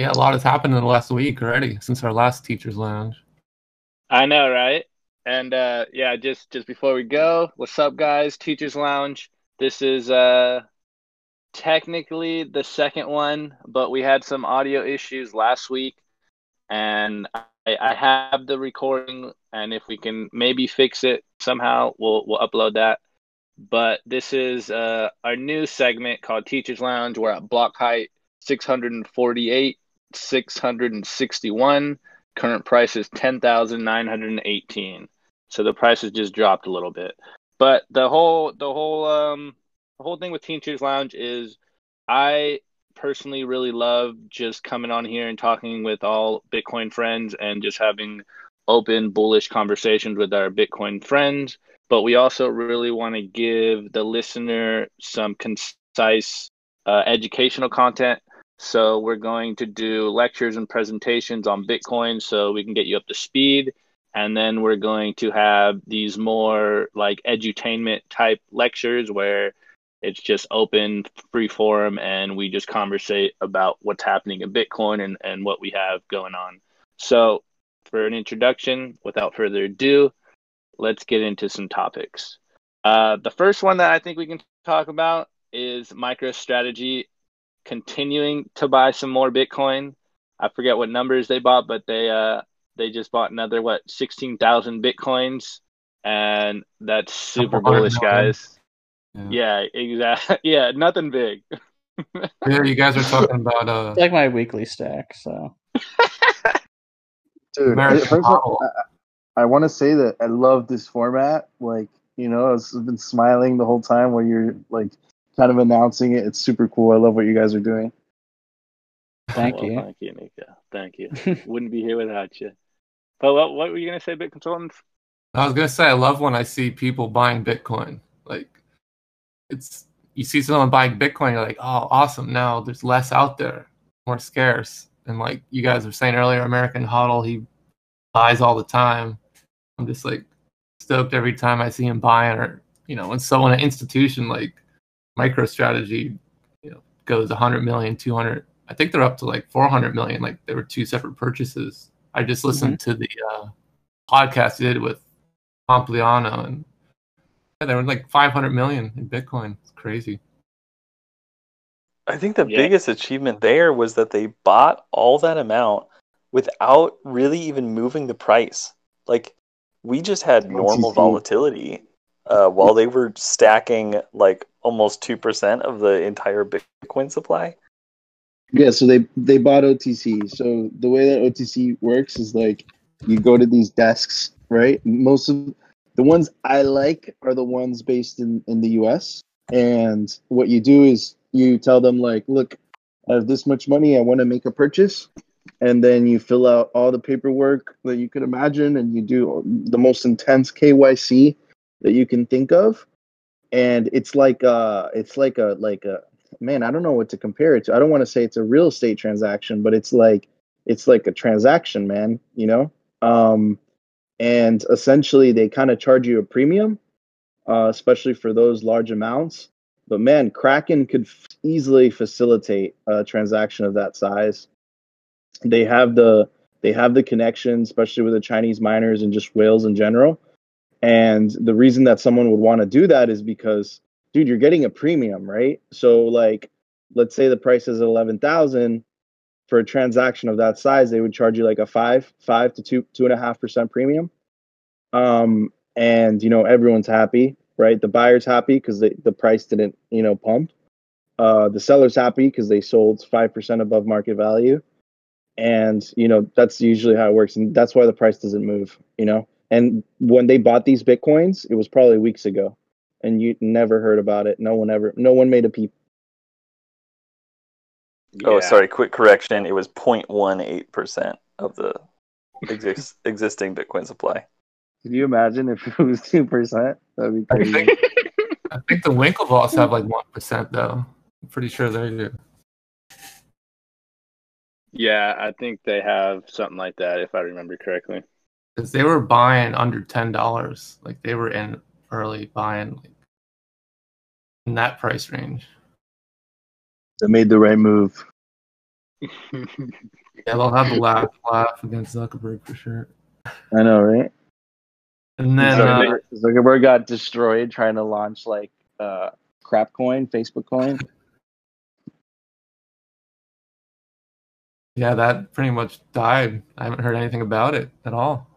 Yeah, a lot has happened in the last week already since our last teachers lounge. I know, right? And uh, yeah, just just before we go, what's up, guys? Teachers Lounge. This is uh, technically the second one, but we had some audio issues last week, and I, I have the recording. And if we can maybe fix it somehow, we'll we'll upload that. But this is uh, our new segment called Teachers Lounge. We're at block height 648, 661. Current price is 10,918. So the price has just dropped a little bit. But the whole the whole um the whole thing with Teachers Lounge is I personally really love just coming on here and talking with all Bitcoin friends and just having open bullish conversations with our Bitcoin friends. But we also really want to give the listener some concise uh, educational content. So we're going to do lectures and presentations on Bitcoin so we can get you up to speed. And then we're going to have these more like edutainment type lectures where it's just open free forum and we just conversate about what's happening in bitcoin and, and what we have going on. So for an introduction without further ado let's get into some topics. Uh, the first one that i think we can talk about is microstrategy continuing to buy some more bitcoin i forget what numbers they bought but they uh, they just bought another what sixteen thousand bitcoins, and that's super bullish, guys. Yeah, yeah exactly. Yeah, nothing big. yeah, you guys are talking about uh, it's like my weekly stack. So, dude, I, I, I want to say that I love this format. Like, you know, I've been smiling the whole time while you're like kind of announcing it. It's super cool. I love what you guys are doing. Thank well, you. Thank you, Nika. Thank you. Wouldn't be here without you. But what, what were you going to say, Bit Consultants? I was going to say, I love when I see people buying Bitcoin. Like, it's, you see someone buying Bitcoin, you're like, oh, awesome. Now there's less out there, more scarce. And like you guys were saying earlier, American Hodl, he buys all the time. I'm just like stoked every time I see him buying or, you know, when someone, an institution like MicroStrategy, you know, goes 100 million, 200, I think they're up to like 400 million. Like there were two separate purchases I just listened mm-hmm. to the uh, podcast he did with Pompliano, and yeah, there were like 500 million in Bitcoin. It's crazy. I think the yeah. biggest achievement there was that they bought all that amount without really even moving the price. Like we just had normal volatility uh, while they were stacking like almost two percent of the entire Bitcoin supply. Yeah, so they they bought OTC. So the way that OTC works is like you go to these desks, right? Most of the ones I like are the ones based in in the US. And what you do is you tell them like, look, I have this much money, I want to make a purchase. And then you fill out all the paperwork that you could imagine and you do the most intense KYC that you can think of. And it's like uh it's like a like a man, I don't know what to compare it to. I don't want to say it's a real estate transaction, but it's like it's like a transaction, man, you know? Um and essentially they kind of charge you a premium, uh, especially for those large amounts. But man, Kraken could f- easily facilitate a transaction of that size. They have the they have the connection, especially with the Chinese miners and just whales in general. And the reason that someone would want to do that is because dude, you're getting a premium, right? So like, let's say the price is eleven thousand for a transaction of that size, they would charge you like a five, five to two, two and a half percent premium. Um, and you know everyone's happy, right? The buyer's happy because the price didn't, you know, pump. Uh, the seller's happy because they sold five percent above market value, and you know that's usually how it works, and that's why the price doesn't move. You know, and when they bought these bitcoins, it was probably weeks ago and you never heard about it. No one ever, no one made a peep. Oh, yeah. sorry. Quick correction. It was 0.18 percent of the exist, existing Bitcoin supply. Can you imagine if it was two percent? That'd be crazy. I think, I think the Winklevoss have like one percent though. I'm pretty sure they do. Yeah, I think they have something like that if I remember correctly. Because they were buying under ten dollars, like they were in early buying like in that price range. They made the right move. Yeah, they'll have a laugh laugh against Zuckerberg for sure. I know, right? And then uh, Zuckerberg, Zuckerberg got destroyed trying to launch like uh, crap coin, Facebook coin. yeah, that pretty much died. I haven't heard anything about it at all.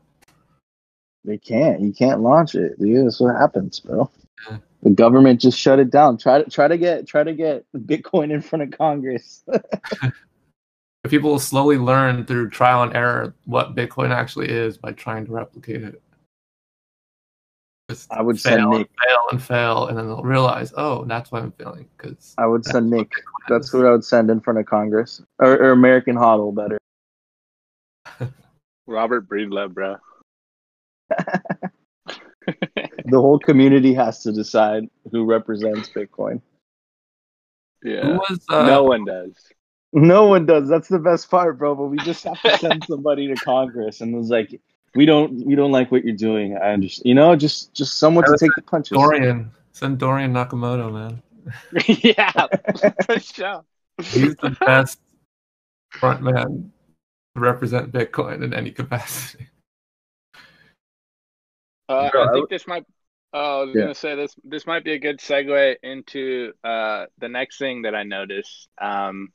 They can't. You can't launch it, dude. That's what happens, bro. Yeah. The government just shut it down. Try to try to get try to get Bitcoin in front of Congress. People will slowly learn through trial and error what Bitcoin actually is by trying to replicate it. Just I would fail send and Nick. fail and fail, and then they'll realize, oh, that's why I'm failing because I would send Nick. Bitcoin That's is. who I would send in front of Congress or, or American Hodl better. Robert Breedlove, bro. The whole community has to decide who represents Bitcoin. Who Yeah. was uh, no one does. No one does. That's the best part, bro. But we just have to send somebody to Congress, and it was like, we don't, we don't like what you're doing. I understand. You know, just, just someone to take the punches. Dorian? Send Dorian Nakamoto, man. yeah, for sure. He's the best front man to represent Bitcoin in any capacity. Uh, I I think this might. Oh, I was Yeah. gonna say this. This might be a good segue into uh, the next thing that I noticed. Um,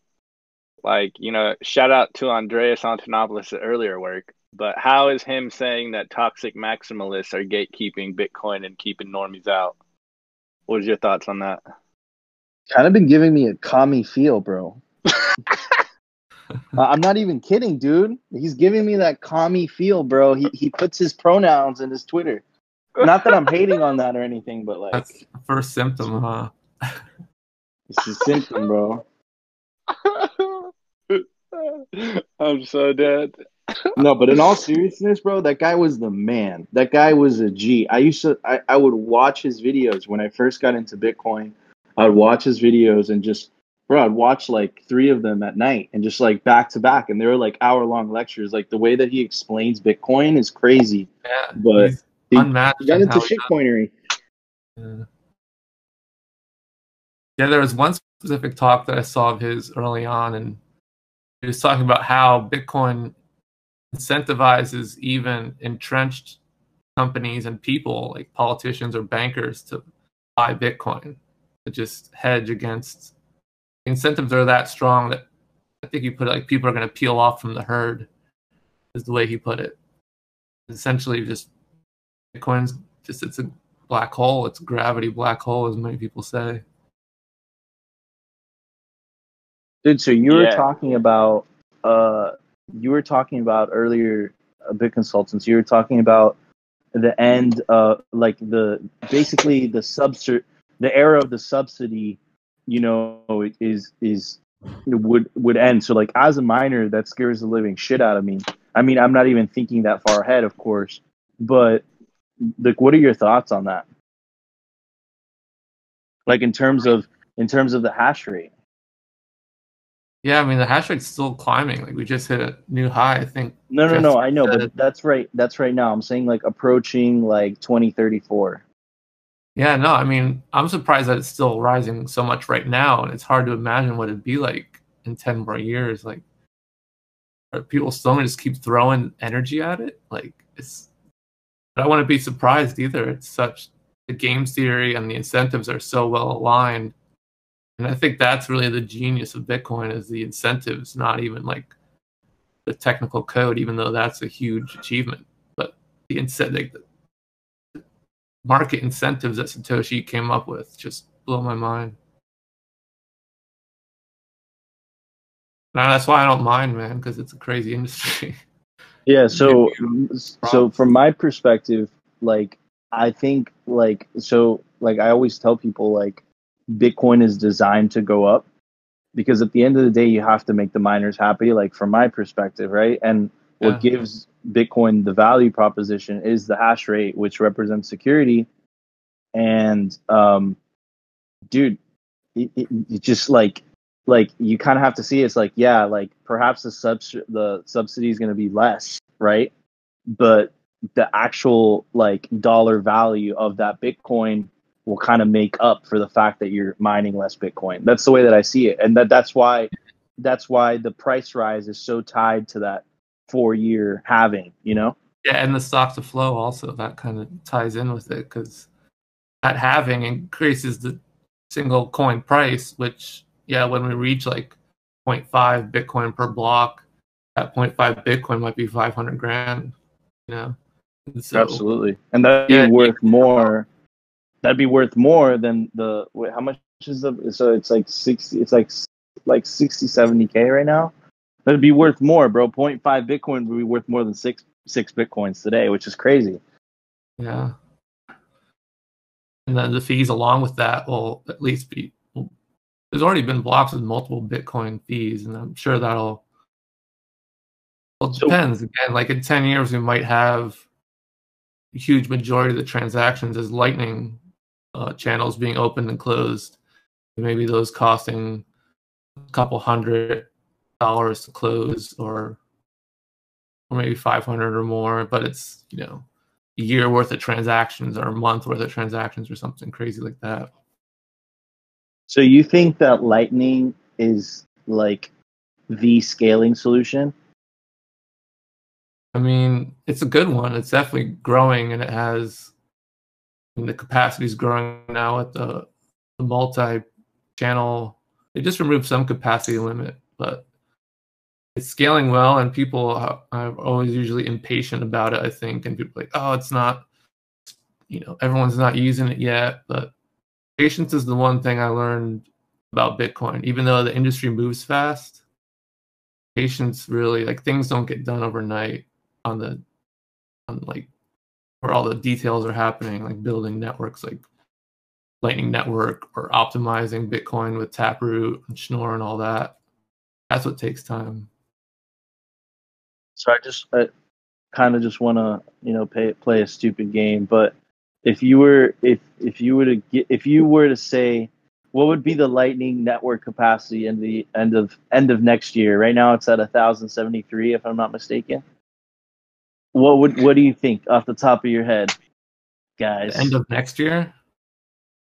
like you know, shout out to Andreas Antonopoulos' earlier work. But how is him saying that toxic maximalists are gatekeeping Bitcoin and keeping normies out? What is your thoughts on that? Kind of been giving me a commie feel, bro. Uh, I'm not even kidding, dude. He's giving me that commie feel, bro. He he puts his pronouns in his Twitter. Not that I'm hating on that or anything, but like That's first symptom, huh? it's a symptom, bro. I'm so dead. No, but in all seriousness, bro, that guy was the man. That guy was a G. I used to I, I would watch his videos when I first got into Bitcoin. I'd watch his videos and just bro, I'd watch like three of them at night and just like back to back. And they were like hour long lectures. Like the way that he explains Bitcoin is crazy. Yeah, But he- unmatched. He got into shitcoinery. Yeah. Yeah, there was one specific talk that I saw of his early on, and he was talking about how Bitcoin incentivizes even entrenched companies and people, like politicians or bankers, to buy Bitcoin to just hedge against. The incentives are that strong that I think you put it like people are going to peel off from the herd, is the way he put it. Essentially, just Bitcoin's just it's a black hole. It's a gravity black hole, as many people say. Dude, so you were Yeah. talking about uh you were talking about earlier a bit consultants. You were talking about the end uh like the basically the subsidy the era of the subsidy, you know, is is would would end. So like as a miner that scares the living shit out of me. I mean, I'm not even thinking that far ahead, of course, but like what are your thoughts on that? Like in terms of in terms of the hash rate. Yeah, I mean the hash rate's still climbing. Like we just hit a new high. I think. No, no, no. I know, but that's right. That's right now. I'm saying like approaching like 2034. Yeah, no, I mean I'm surprised that it's still rising so much right now, and it's hard to imagine what it'd be like in ten more years. Like, are people still gonna just keep throwing energy at it? Like, it's. I wouldn't be surprised either. It's such the game theory and the incentives are so well aligned, and I think that's really the genius of Bitcoin is the incentives, not even like the technical code, even though that's a huge achievement. But the incentive, market incentives that Satoshi came up with just blow my mind. Now that's why I don't mind, man, because it's a crazy industry. Yeah. So, so from my perspective, like I think like so like I always tell people like Bitcoin is designed to go up because at the end of the day you have to make the miners happy. Like from my perspective, right? And what Yeah. gives Bitcoin the value proposition is the hash rate, which represents security. And um, dude, it, it, it just like like you kind of have to see it's like yeah, like perhaps the subs the subsidy is going to be less, right? But the actual like dollar value of that Bitcoin will kind of make up for the fact that you're mining less Bitcoin. That's the way that I see it, and that that's why that's why the price rise is so tied to that four year halving. You know. Yeah, and the stock to flow also that kind of ties in with it because that halving increases the single coin price, which yeah, when we reach like 0.5 Bitcoin per block, that 0.5 Bitcoin might be 500 grand. You know. And so, Absolutely, and that'd be Yeah, worth more. That'd be worth more than the wait, how much is the so it's like sixty. It's like like 60, 70 k right now. That'd be worth more, bro. 0.5 Bitcoin would be worth more than six six bitcoins today, which is crazy. Yeah. And then the fees along with that will at least be. Well, there's already been blocks with multiple Bitcoin fees, and I'm sure that'll. Well, it depends. Again, like in 10 years, we might have a huge majority of the transactions as Lightning uh, channels being opened and closed. Maybe those costing a couple hundred dollars to close or or maybe 500 or more but it's you know a year worth of transactions or a month worth of transactions or something crazy like that. So you think that Lightning is like the scaling solution? i mean it's a good one. It's definitely growing and it has I mean, the capacity is growing now at the, the multi channel they just removed some capacity limit but it's scaling well and people are are always usually impatient about it i think and people like oh it's not you know everyone's not using it yet. But patience is the one thing i learned about bitcoin. Even though the industry moves fast patience really like things don't get done overnight on the on like where all the details are happening like building networks like lightning network or optimizing bitcoin with taproot and schnorr and all that. That's what takes time So I just I kind of just want to you know pay, play a stupid game, but if you were if if you were to get if you were to say what would be the Lightning network capacity in the end of end of next year? Right now it's at thousand seventy three, if I'm not mistaken. What would what do you think off the top of your head, guys? end of next year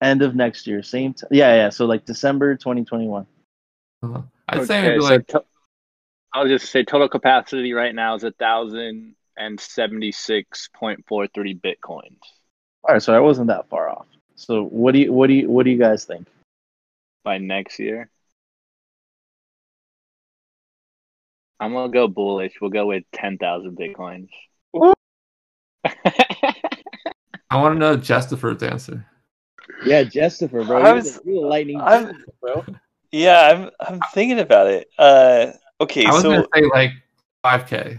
end of next year, same t- yeah yeah. So like December 2021. uh, i'd say Okay, maybe so like to- I'll just say total capacity right now is a thousand and seventy six point four three bitcoins All right, so I wasn't that far off. So what do you what do you what do you guys think? by next year. I'm gonna go bullish. We'll go with ten thousand bitcoins. I want to know justifer's answer Yeah, Jessifer, bro. I was- you're the lightning, I'm- bro. Yeah, I'm I'm thinking about it. Uh, okay, i was so gonna say like 5k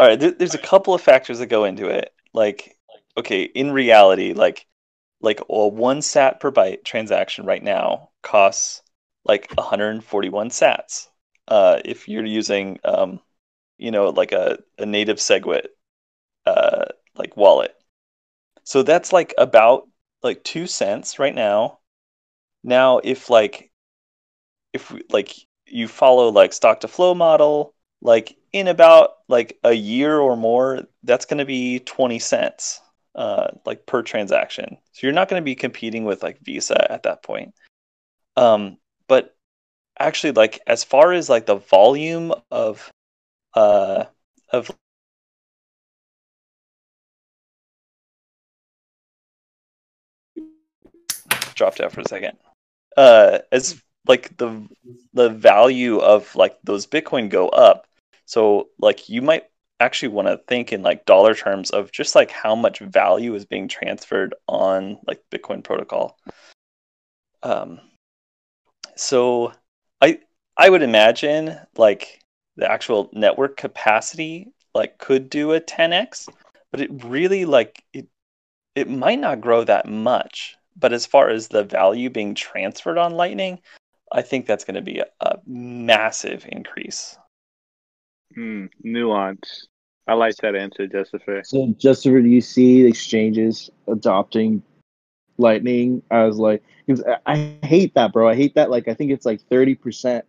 all right, there, there's a couple of factors that go into it. Like, okay, in reality, like like a one sat per byte transaction right now costs like 141 sats. Uh, if you're using um, you know, like a, a native SegWit uh like wallet. So that's like about like two cents right now. Now if like if we, like you follow like stock to flow model, like in about like a year or more, that's going to be 20 cents uh, like per transaction. So you're not going to be competing with like Visa at that point. Um, but actually, like as far as like the volume of uh, of dropped out for a second. Uh, as like the the value of like those Bitcoin go up, so like you might actually want to think in like dollar terms of just like how much value is being transferred on like Bitcoin protocol. Um, so I I would imagine like the actual network capacity like could do a 10x, but it really like it it might not grow that much. But as far as the value being transferred on Lightning, I think that's going to be a, a massive increase. Hmm, nuance. I like that answer, Jessica. So Jessifer, do you see exchanges adopting Lightning as like? Because I I hate that, bro. I hate that. Like I think it's like thirty percent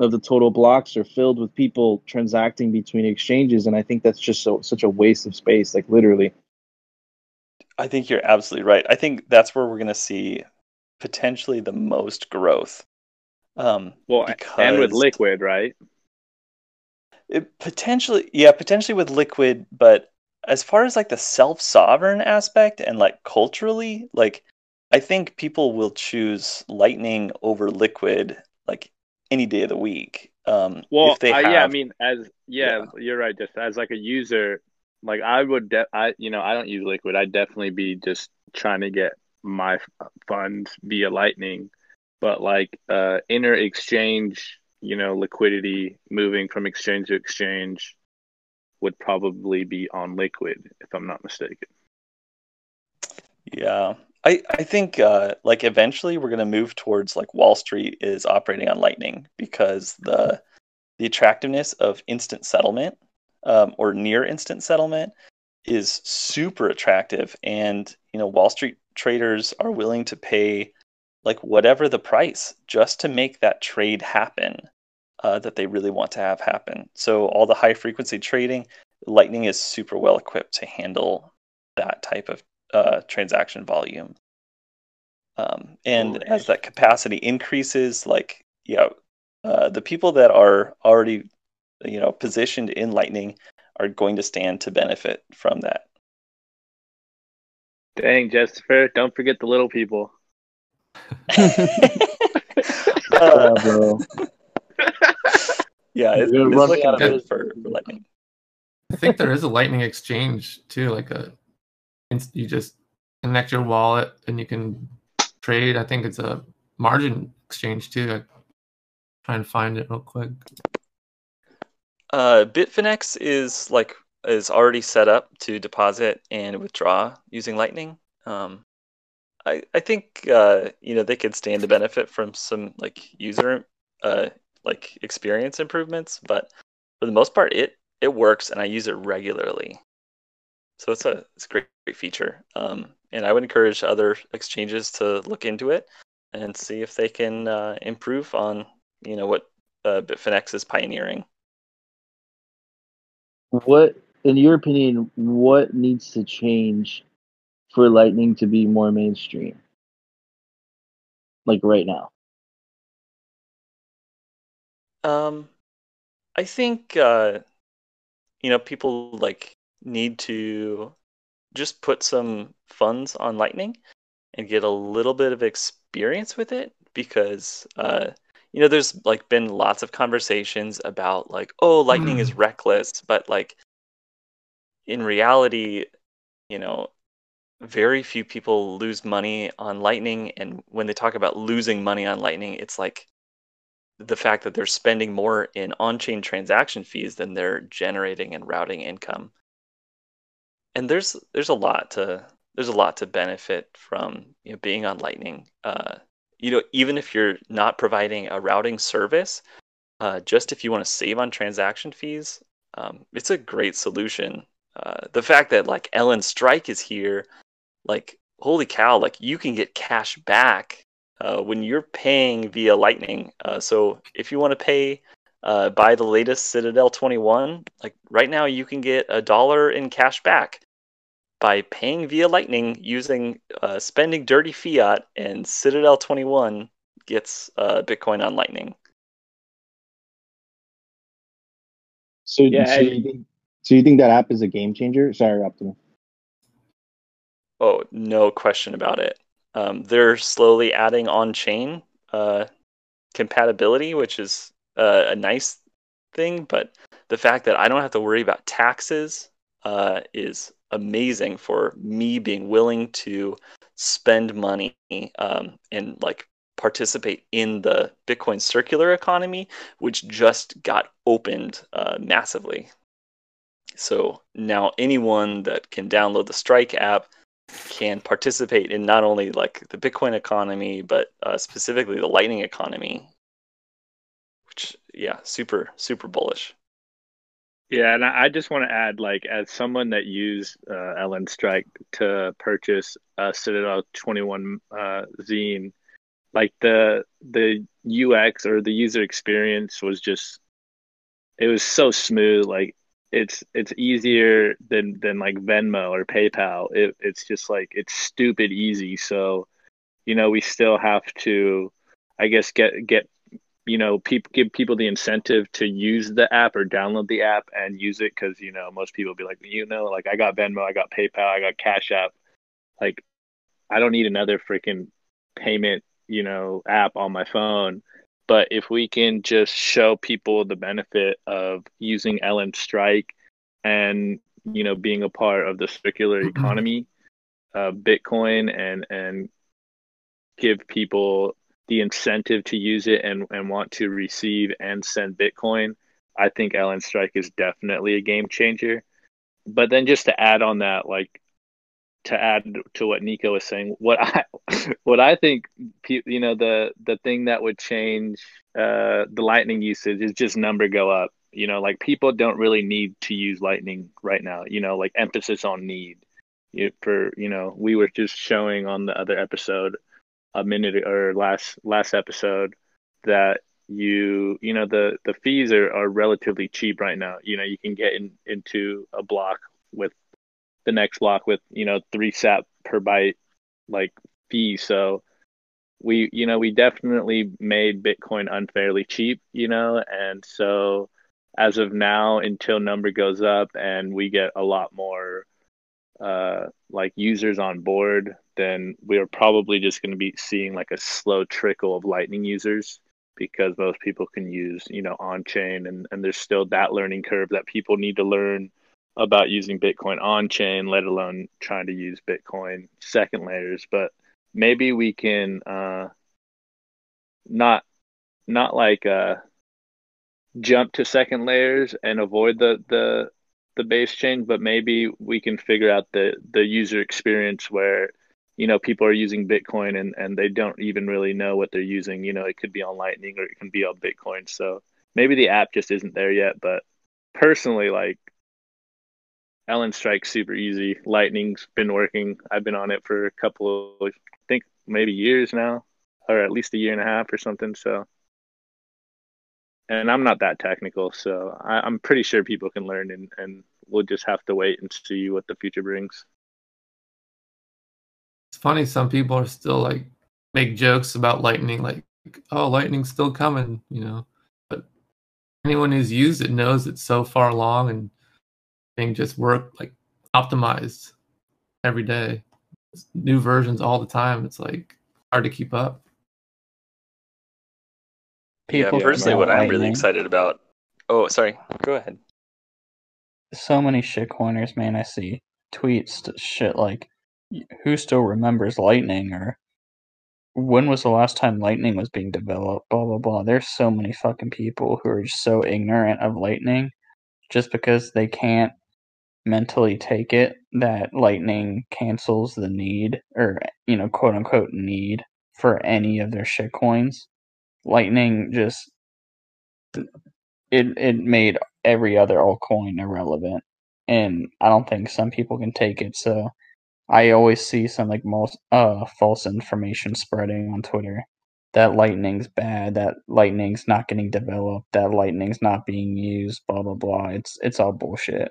of the total blocks are filled with people transacting between exchanges, and I think that's just so such a waste of space. Like literally. I think you're absolutely right. I think that's where we're going to see potentially the most growth. Um, Well, and with liquid, right? It potentially, yeah, potentially with liquid, but as far as like the self-sovereign aspect and like culturally, like I think people will choose lightning over liquid like any day of the week. Um, Well, if they I, have, yeah, I mean, as yeah, you're right. Just as like a user, like I would, de- I you know, I don't use liquid. I'd definitely be just trying to get my funds via Lightning, but like uh, inner exchange, you know, liquidity moving from exchange to exchange would probably be on liquid, if I'm not mistaken. yeah, I I think uh, like eventually we're gonna move towards like Wall Street is operating on Lightning because the the attractiveness of instant settlement um, or near instant settlement is super attractive and you know wall street traders are willing to pay like whatever the price just to make that trade happen uh, that they really want to have happen. So all the high frequency trading lightning is super well equipped to handle that type of uh, transaction volume. Um, and as that capacity increases like yeah uh, the people that are already you know positioned in lightning are going to stand to benefit from that. Dang, Jessifer, don't forget the little people. Uh, bro. yeah, it's, You're it's running looking out of good business. for, for lightning. I think there is a Lightning exchange too, like a you just connect your wallet and you can trade. I think it's a margin exchange too. I try and find it real quick. Uh, Bitfinex is like is already set up to deposit and withdraw using Lightning. Um, I I think uh, you know they could stand to benefit from some like user uh like experience improvements, but for the most part, it it works and I use it regularly. So it's a it's a great, great feature. Um, and I would encourage other exchanges to look into it and see if they can uh, improve on you know what uh, Bitfinex is pioneering. What, in your opinion, what needs to change for Lightning to be more mainstream? Like right now. Um, I think uh, you know people like need to just put some funds on Lightning and get a little bit of experience with it because uh, you know there's like been lots of conversations about like oh Lightning is reckless, but like in reality, you know, very few people lose money on Lightning, and when they talk about losing money on Lightning, it's like the fact that they're spending more in on-chain transaction fees than they're generating and routing income. And there's there's a lot to there's a lot to benefit from you know, being on Lightning. Uh, you know, even if you're not providing a routing service, uh, just if you want to save on transaction fees, um, it's a great solution. Uh, the fact that like LN Strike is here, like holy cow, like you can get cash back uh, when you're paying via Lightning. Uh, so if you want to pay uh, buy the latest Citadel 21, like right now you can get a dollar in cash back by paying via Lightning using uh, spending dirty fiat, and Citadel 21 gets uh, Bitcoin on Lightning. So, Yeah, so, I- you think, so you think that app is a game changer? Sorry, Optimus. Oh, no question about it. Um, they're slowly adding on-chain uh, compatibility, which is uh, a nice thing. But the fact that I don't have to worry about taxes uh, is amazing for me being willing to spend money um, and like participate in the Bitcoin circular economy, which just got opened uh, massively. So now anyone that can download the Strike app can participate in not only like the Bitcoin economy, but uh, specifically the Lightning economy. Which, yeah, super super bullish. Yeah, and I just want to add, like, as someone that used uh, LN Strike to purchase a Citadel 21 uh, zine, like the the UX or the user experience was just, it was so smooth. Like, it's it's easier than than like Venmo or PayPal. It, it's just like it's stupid easy. So, you know, we still have to, I guess, get get you know, people give people the incentive to use the app or download the app and use it because you know most people be like, you know, like I got Venmo, I got PayPal, I got Cash App, like I don't need another freaking payment, you know, app on my phone. But if we can just show people the benefit of using LN Strike and you know being a part of the circular mm-hmm. economy, uh, Bitcoin, and and give people the incentive to use it and, and want to receive and send Bitcoin, I think LN Strike is definitely a game changer. But then just to add on that, like to add to what Nico was saying, what I what I think you know the the thing that would change uh, the Lightning usage is just number go up. You know, like people don't really need to use Lightning right now. You know, like emphasis on need. You, for you know, we were just showing on the other episode a minute or last last episode that you you know the the fees are, are relatively cheap right now you know you can get in into a block with the next block with you know three sat per byte like fee. So we you know we definitely made bitcoin unfairly cheap you know and so as of now until number goes up and we get a lot more uh like users on board then we are probably just going to be seeing like a slow trickle of Lightning users because most people can use, you know, on chain and, and there's still that learning curve that people need to learn about using Bitcoin on chain, let alone trying to use Bitcoin second layers. But maybe we can uh, not not like uh, jump to second layers and avoid the the the base chain, but maybe we can figure out the the user experience where you know people are using bitcoin and and they don't even really know what they're using you know it could be on lightning or it can be on bitcoin so maybe the app just isn't there yet but personally like LN Strike's super easy lightning's been working i've been on it for a couple of i think maybe years now or at least a year and a half or something so and i'm not that technical so I, i'm pretty sure people can learn and and we'll just have to wait and see what the future brings it's funny. Some people are still like make jokes about lightning, like, "Oh, lightning's still coming," you know. But anyone who's used it knows it's so far along and things just work like optimized every day. New versions all the time. It's like hard to keep up. People yeah, personally, what I'm really excited about. Oh, sorry. Go ahead. So many shit corners, man. I see tweets shit like who still remembers Lightning or when was the last time Lightning was being developed? Blah blah blah. There's so many fucking people who are just so ignorant of Lightning just because they can't mentally take it that Lightning cancels the need or you know quote unquote need for any of their shit coins. Lightning just it it made every other altcoin irrelevant, and I don't think some people can take it. So I always see some like most uh false information spreading on Twitter that lightning's bad, that lightning's not getting developed, that lightning's not being used, blah blah blah. It's it's all bullshit.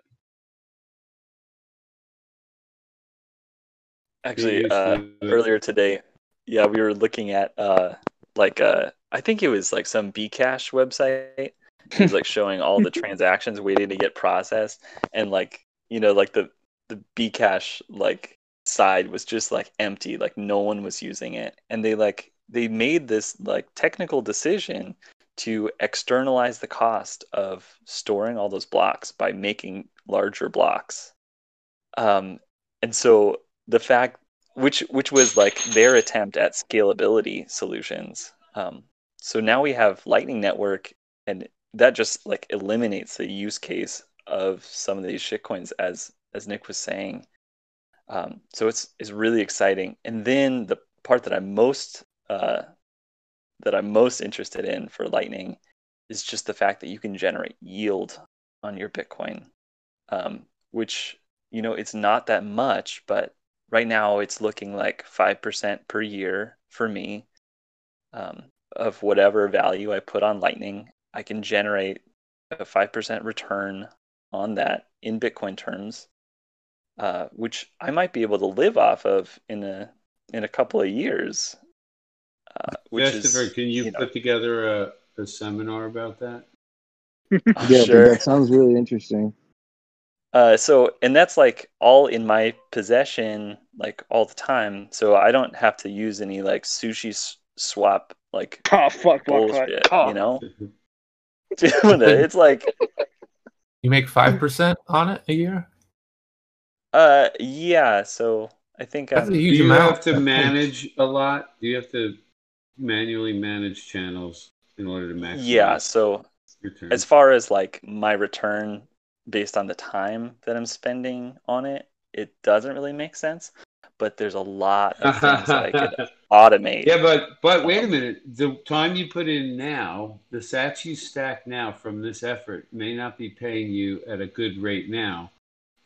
Actually, uh, earlier today, yeah, we were looking at uh like uh I think it was like some Bcash website. It was like showing all the transactions waiting to get processed, and like you know like the the Bcash like side was just like empty. Like no one was using it. And they like they made this like technical decision to externalize the cost of storing all those blocks by making larger blocks. Um and so the fact which which was like their attempt at scalability solutions. Um so now we have lightning network and that just like eliminates the use case of some of these shitcoins as as nick was saying. Um, so it's it's really exciting. And then the part that I'm most uh, that I'm most interested in for Lightning is just the fact that you can generate yield on your Bitcoin, um, which you know it's not that much, but right now it's looking like five percent per year for me um, of whatever value I put on Lightning. I can generate a five percent return on that in Bitcoin terms uh, which I might be able to live off of in a in a couple of years. Uh, which yeah, is, can you, you know, put together a, a seminar about that? Yeah, sure. that sounds really interesting. Uh, so, and that's like all in my possession, like all the time. So I don't have to use any like sushi s- swap, like Oh fuck, fuck, fuck. bullshit. Oh. You know, Doing it, it's like, You make five percent on it a year. uh, yeah. So I think That's I'm, a Do you amount. have to manage a lot? Do you have to manually manage channels in order to maximize yeah. So as far as like my return based on the time that I'm spending on it, it doesn't really make sense. But there's a lot of things that I could automate. Yeah, but but wait a minute. The time you put in now, the sats you stack now from this effort may not be paying you at a good rate now,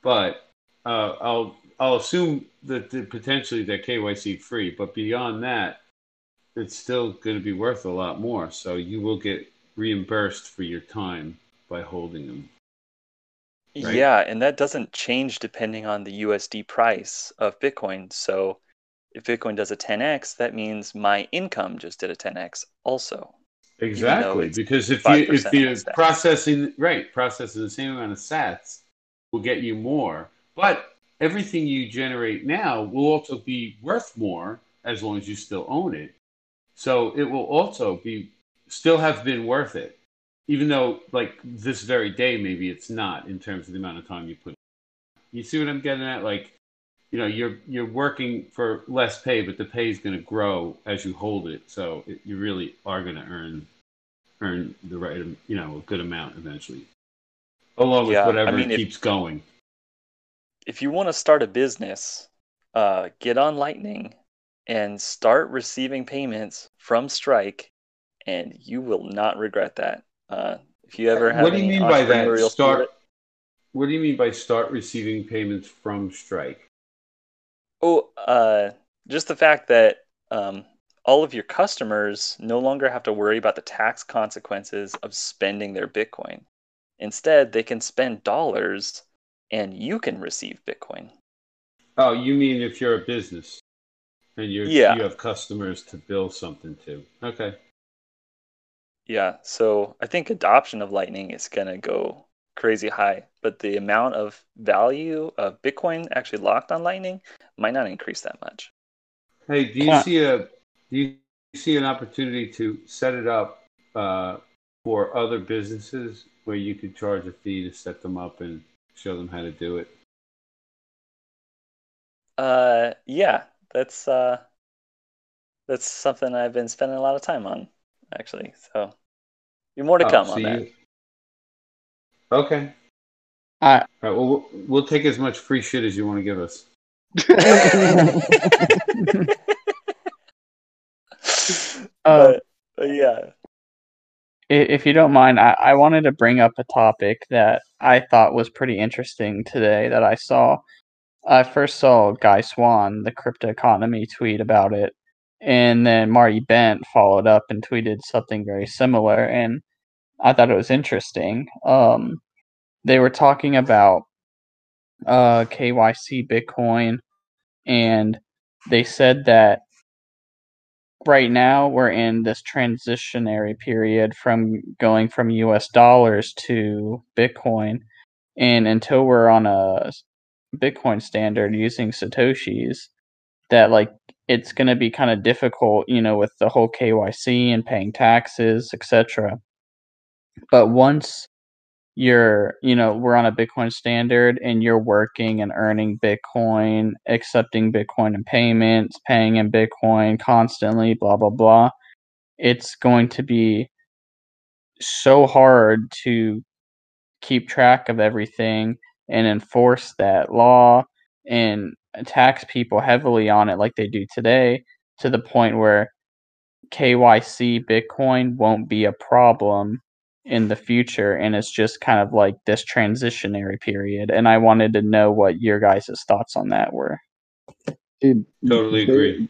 but uh, I'll I'll assume that the, potentially they're KYC free. But beyond that, it's still going to be worth a lot more. So you will get reimbursed for your time by holding them. Right? Yeah, and that doesn't change depending on the USD price of Bitcoin. So if Bitcoin does a 10x, that means my income just did a 10x also. Exactly, because if you 5% if you're processing right, processing the same amount of Sats will get you more. But everything you generate now will also be worth more as long as you still own it. So it will also be still have been worth it, even though like this very day maybe it's not in terms of the amount of time you put. You see what I'm getting at? Like, you know, you're you're working for less pay, but the pay is going to grow as you hold it. So it, you really are going to earn earn the right, you know, a good amount eventually, along with Yeah, I whatever mean, if- keeps going. If you want to start a business, uh, get on Lightning and start receiving payments from Strike, and you will not regret that. Uh, if you ever have What do you mean by that? Start. spirit- What do you mean by start receiving payments from Strike? Oh, uh, just the fact that um, all of your customers no longer have to worry about the tax consequences of spending their Bitcoin. Instead, they can spend dollars and you can receive Bitcoin. Oh, you mean if you're a business and you're Yeah. you have customers to bill something to? Okay. Yeah, so I think adoption of Lightning is going to go crazy high, but the amount of value of Bitcoin actually locked on Lightning might not increase that much. Hey, do you Yeah. see a do you see an opportunity to set it up uh, for other businesses where you could charge a fee to set them up and show them how to do it? Uh, yeah, that's uh, that's something I've been spending a lot of time on, actually. So, be more to Oh, come so on that. you- Okay. I- All right. Well, we'll, we'll take as much free shit as you want to give us. Uh, but, but yeah, if you don't mind, I, I wanted to bring up a topic that I thought was pretty interesting today that I saw. I first saw Guy Swan, the crypto economy, tweet about it, and then Marty Bent followed up and tweeted something very similar, and I thought it was interesting. Um, they were talking about uh, KYC Bitcoin, and they said that right now we're in this transitionary period from going from US dollars to Bitcoin. And until we're on a Bitcoin standard using Satoshis, that like it's going to be kind of difficult, you know, with the whole KYC and paying taxes, etc. But once you're, you know, we're on a Bitcoin standard and you're working and earning Bitcoin, accepting Bitcoin in payments, paying in Bitcoin constantly, blah, blah, blah. It's going to be so hard to keep track of everything and enforce that law and tax people heavily on it like they do today to the point where KYC Bitcoin won't be a problem in the future and it's just kind of like this transitionary period and I wanted to know what your guys' thoughts on that were. Dude, Totally they're- agree.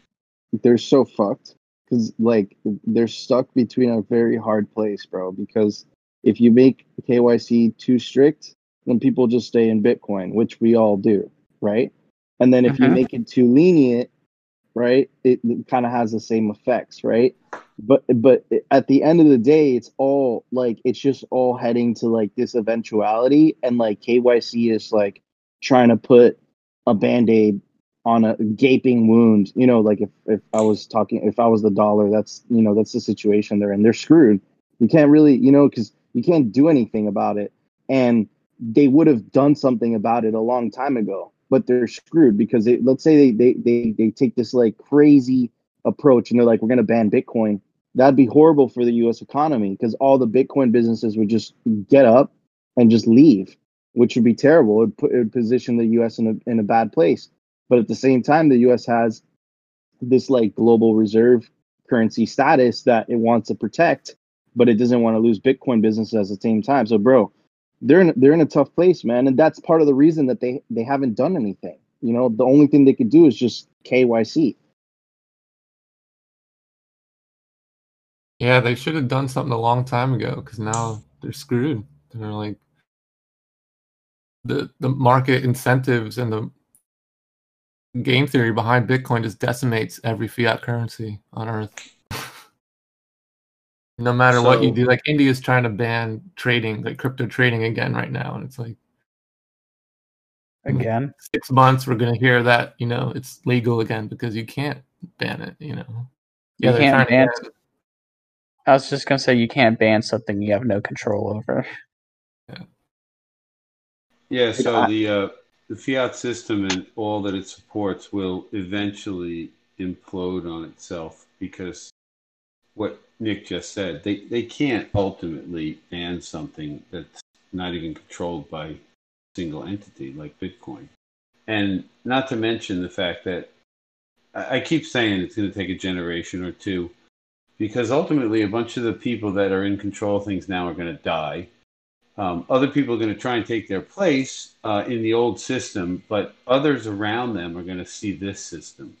They're so fucked because like they're stuck between a very hard place, bro. Because if you make KYC too strict, then people just stay in Bitcoin, which we all do, right? And then if you Mhm. make it too lenient, right, it, it kind of has the same effects, right? but but at the end of the day it's all like it's just all heading to like this eventuality. And like KYC is like trying to put a band-aid on a gaping wound. You know like if, if i was talking if i was the dollar that's you know that's the situation they're in. They're screwed. You can't really you know because you can't do anything about it. And they would have done something about it a long time ago but they're screwed because they, let's say they, they they they take this like crazy approach and they're like we're going to ban bitcoin. That'd be horrible for the us economy because all the bitcoin businesses would just get up and just leave which would be terrible. It would, put, it would position the us in a, in a bad place. But at the same time the us has this like global reserve currency status that it wants to protect but it doesn't want to lose bitcoin businesses at the same time. So bro they're in they're in a tough place, man, and that's part of the reason that they they haven't done anything. You know, the only thing they could do is just KYC. Yeah, they should have done something a long time ago because now they're screwed. They're like the the market incentives and the game theory behind Bitcoin just decimates every fiat currency on Earth no matter so, what you do. Like India's trying to ban trading, like crypto trading again right now, and it's like again six months we're gonna hear that you know it's legal again because you can't ban it. You know, yeah, you can't ban. it. I was just gonna say you can't ban something you have no control over. Yeah. Yeah. So the uh, the fiat system and all that it supports will eventually implode on itself because what Nick just said, they, they can't ultimately ban something that's not even controlled by a single entity like Bitcoin. And not to mention the fact that I, keep saying it's going to take a generation or two because ultimately a bunch of the people that are in control of things now are going to die. Um, other people are going to try and take their place uh, in the old system, but others around them are going to see this system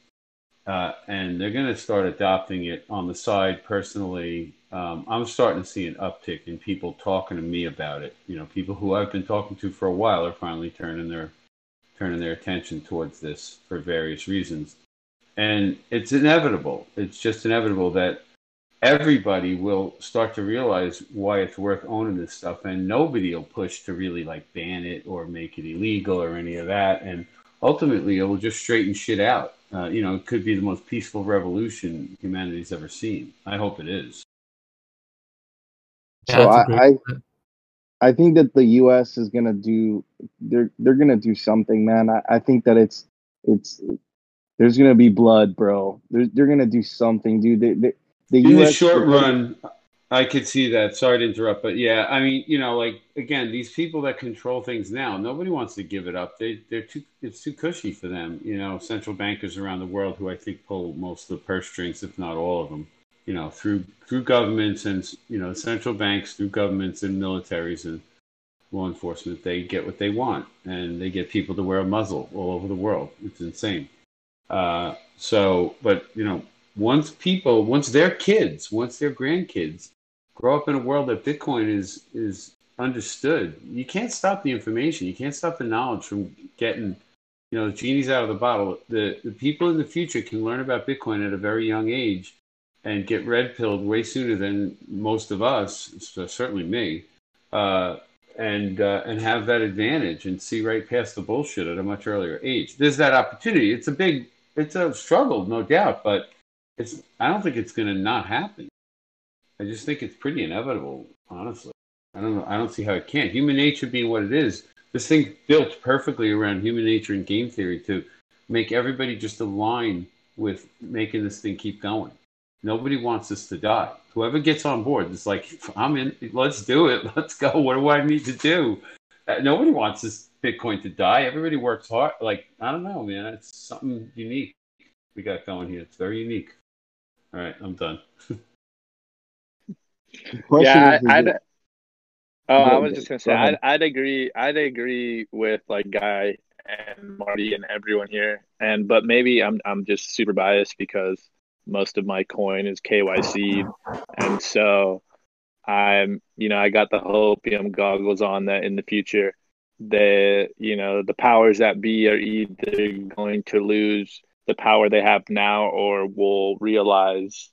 uh, and they're going to start adopting it on the side personally. Um, I'm starting to see an uptick in people talking to me about it. You know, people who I've been talking to for a while are finally turning their turning their attention towards this for various reasons, and it's inevitable. It's just inevitable that everybody will start to realize why it's worth owning this stuff, and nobody will push to really like ban it or make it illegal or any of that, and ultimately it will just straighten shit out uh, you know, it could be the most peaceful revolution humanity's ever seen. I hope it is. so I, I, I think that the U.S. is gonna do they're they're gonna do something, man. I, I think that it's it's there's gonna be blood, bro. They're they're gonna do something, dude. They, they, the In US, the short run, I could see that. Sorry to interrupt, but yeah, I mean, you know, like again, these people that control things now, nobody wants to give it up. They they're too it's too cushy for them. You know, central bankers around the world who I think pull most of the purse strings, if not all of them. You know, through through governments and you know central banks, through governments and militaries and law enforcement, they get what they want, and they get people to wear a muzzle all over the world. It's insane. Uh, so, but you know, once people, once their kids, once their grandkids grow up in a world that Bitcoin is is understood. You can't stop the information. You can't stop the knowledge from getting, you know, genie's out of the bottle. The the people in the future can learn about Bitcoin at a very young age and get red pilled way sooner than most of us, certainly me, uh, and uh, and have that advantage and see right past the bullshit at a much earlier age. There's that opportunity. It's a big, it's a struggle, no doubt, but it's. I don't think it's going to not happen. I just think it's pretty inevitable, honestly. I don't know. I don't see how it can't. Human nature being what it is, this thing built perfectly around human nature and game theory to make everybody just align with making this thing keep going. Nobody wants us to die. Whoever gets on board, it's like I'm in. Let's do it. Let's go. What do I need to do? Uh, nobody wants this Bitcoin to die. Everybody works hard. Like I don't know, man. It's something unique we got going here. It's very unique. All right, I'm done. yeah, oh, I, I'd, oh, I was just gonna say, I'd, I'd agree. I'd agree with like Guy and Marty and everyone here, and but maybe I'm I'm just super biased because most of my coin is KYC, and so I'm you know I got the hopium goggles on that in the future the you know the powers that be are either going to lose the power they have now or will realize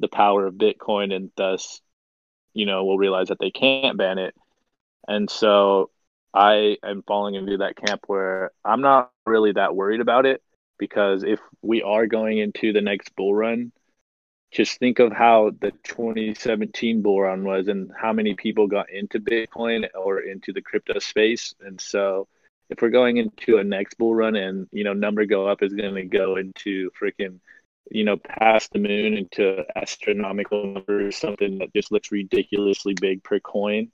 the power of Bitcoin, and thus, you know, will realize that they can't ban it. And so I am falling into that camp where I'm not really that worried about it because if we are going into the next bull run, just think of how the 2017 bull run was and how many people got into Bitcoin or into the crypto space. And so if we're going into a next bull run and, you know, number go up is going to go into freaking, you know, past the moon into astronomical numbers, something that just looks ridiculously big per coin.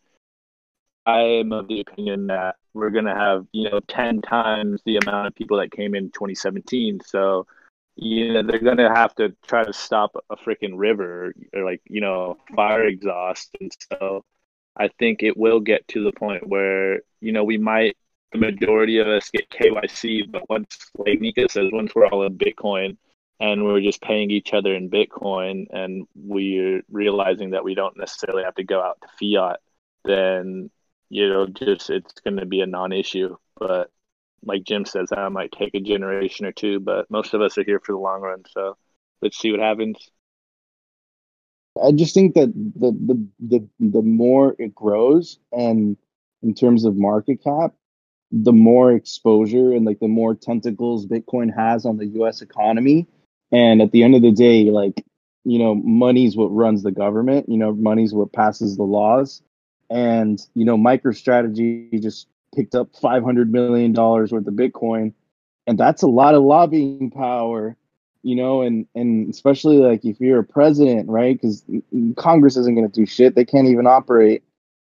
I am of the opinion that we're going to have, you know, 10 times the amount of people that came in 2017. So, you know, they're going to have to try to stop a freaking river or like, you know, fire exhaust. And so I think it will get to the point where, you know, we might, the majority of us get KYC, but once, like Nika says, once we're all in Bitcoin and we're just paying each other in Bitcoin and we're realizing that we don't necessarily have to go out to fiat, then you know, just it's going to be a non-issue. But like Jim says, that might take a generation or two. But most of us are here for the long run, so let's see what happens. I just think that the the the the more it grows, and in terms of market cap, the more exposure and like the more tentacles Bitcoin has on the U.S. economy. And at the end of the day, like you know, money's what runs the government. You know, money's what passes the laws and you know MicroStrategy just picked up 500 million dollars worth of Bitcoin, and that's a lot of lobbying power, you know, and and especially like if you're a president, right? Because Congress isn't going to do shit; they can't even operate,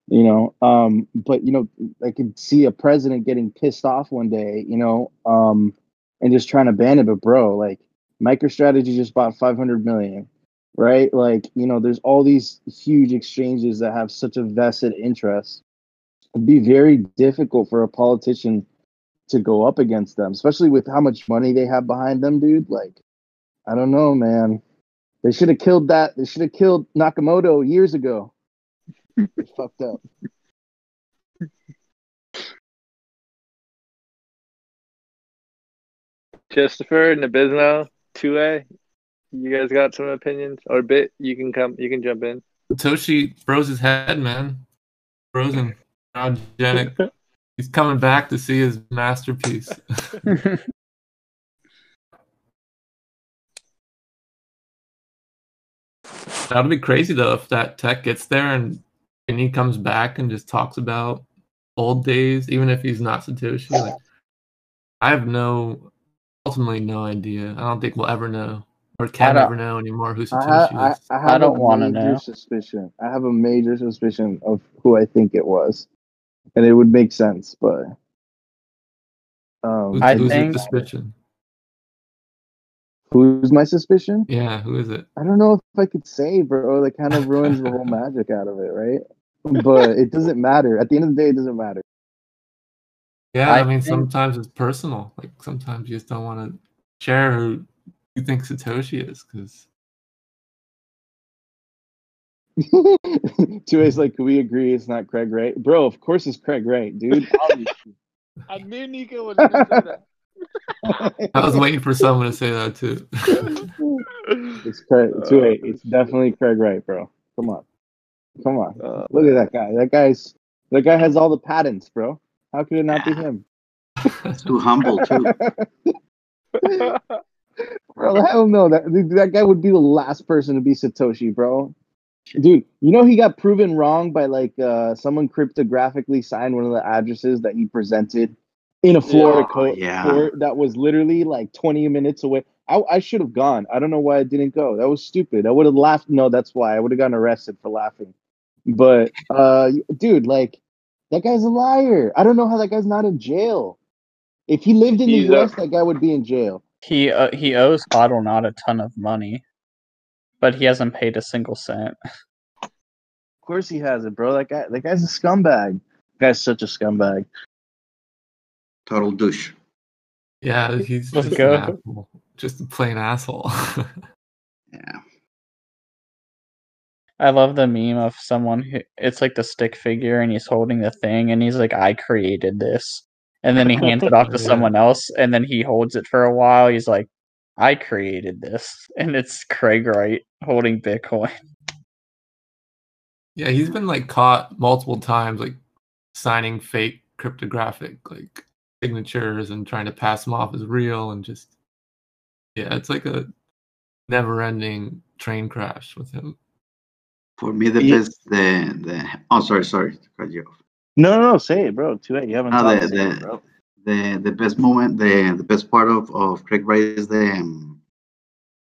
you know. Um, but you know, I could see a president getting pissed off one day, you know, um, and just trying to ban it. But bro, like MicroStrategy just bought 500 million right? Like, you know, there's all these huge exchanges that have such a vested interest. It'd be very difficult for a politician to go up against them, especially with how much money they have behind them, dude. Like, I don't know, man. They should have killed that. They should have killed Nakamoto years ago. fucked up. Christopher Nabisno, 2A, you guys got some opinions or bit? You can come. You can jump in. Toshi froze his head, man. Frozen. Cryogenic. He's coming back to see his masterpiece. That'll be crazy though if that tech gets there and and he comes back and just talks about old days, even if he's not Satoshi. Like, I have no, ultimately no idea. I don't think we'll ever know or can ever know anymore who Satoshi I, is. I, I, I don't want to know. Suspicion. I have a major suspicion of who I think it was, and it would make sense, but um, Who's, I who's think- your suspicion? who's my suspicion? Yeah, who is it? I don't know if I could say, bro. That kind of ruins the whole magic out of it, right? But it doesn't matter. At the end of the day, it doesn't matter. Yeah, I, I mean think- sometimes it's personal. Like sometimes you just don't want to share who you think Satoshi is because Two A's like, we agree it's not Craig Wright? Bro, of course it's Craig Wright, dude. I knew Nico would say that. I was waiting for someone to say that too. It's Craig. Two A. It's definitely Craig Wright, bro. Come on, come on. Uh, Look at that guy. That guy's that guy has all the patents, bro. How could it not be him? It's too humble too. Bro, hell no. That that guy would be the last person to be Satoshi, bro. Dude, you know he got proven wrong by like uh someone cryptographically signed one of the addresses that he presented in a Florida Oh, yeah. court that was literally like 20 minutes away. I, I should have gone. I don't know why I didn't go. That was stupid. I would have laughed. No, that's why I would have gotten arrested for laughing. But uh dude, like that guy's a liar. I don't know how that guy's not in jail. If he lived in He's the a- US, that guy would be in jail. He uh, he owes Coddle not a ton of money, but he hasn't paid a single cent. Of course he hasn't, bro. That guy that guy's a scumbag. That guy's such a scumbag. Total douche. yeah, he's Let's just go. an asshole. Just a plain asshole. Yeah. I love the meme of someone who it's like the stick figure and he's holding the thing and he's like, I created this. And then he hands it off to Yeah. someone else and then he holds it for a while. He's like, I created this, and it's Craig Wright holding Bitcoin. Yeah, he's been like caught multiple times, like signing fake cryptographic like signatures and trying to pass them off as real, and just yeah, it's like a never-ending train crash with him. For me, the Yeah. best, the the oh, sorry, sorry, to cut you off. No, no, no, say it, bro. Too late. You haven't No, talked. the- it, the- bro. The the best moment, the the best part of of Craig Wright is the um,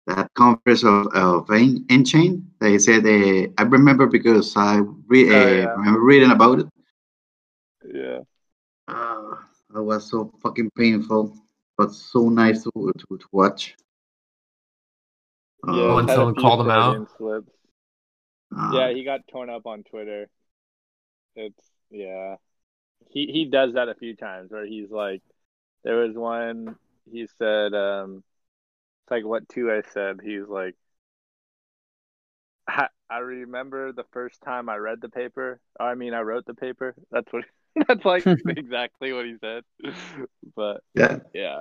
that conference of of in, nChain. They said uh, I remember because I re- uh, Oh, yeah. remember reading about it. Yeah. Uh, that was so fucking painful, but so nice to to, to watch. Yeah. Oh, Uh, and someone called him out? Slips. Uh, Yeah, he got torn up on Twitter. It's yeah. He he does that a few times where he's like there was one he said um it's like what two I said. He's like I, I remember the first time I read the paper. I mean I wrote the paper. That's what that's like exactly what he said. But yeah. yeah.